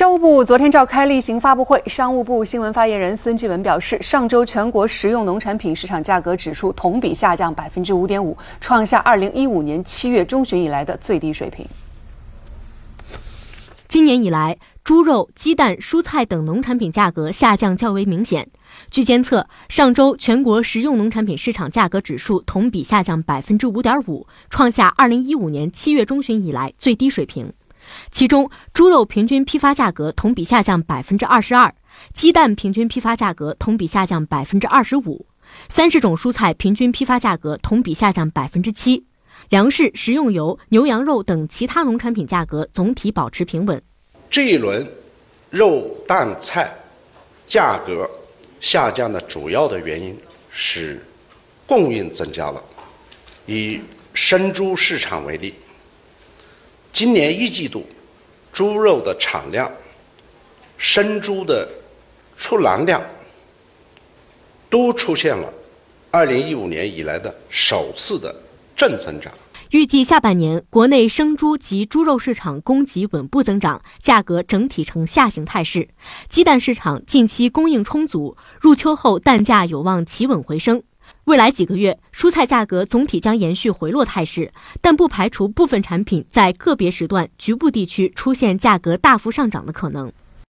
商务部昨天召开例行发布会，商务部新闻发言人孙继文表示，上周全国食用农产品市场价格指数同比下降百分之五点五，创下二零一五年七月中旬以来的最低水平。今年以来，猪肉、鸡蛋、蔬菜等农产品价格下降较为明显。据监测，上周全国食用农产品市场价格指数同比下降百分之五点五，创下二零一五年七月中旬以来最低水平。其中，猪肉平均批发价格同比下降百分之二十二，鸡蛋平均批发价格同比下降百分之二十五，三十种蔬菜平均批发价格同比下降百分之七，粮食、食用油、牛羊肉等其他农产品价格总体保持平稳。这一轮肉、蛋、菜价格下降的主要的原因是供应增加了。以生猪市场为例。今年一季度，猪肉的产量、生猪的出栏量都出现了二零一五年以来的首次的正增长。预计下半年国内生猪及猪肉市场供给稳步增长，价格整体呈下行态势。鸡蛋市场近期供应充足，入秋后蛋价有望企稳回升。未来几个月，蔬菜价格总体将延续回落态势，但不排除部分产品在个别时段、局部地区出现价格大幅上涨的可能。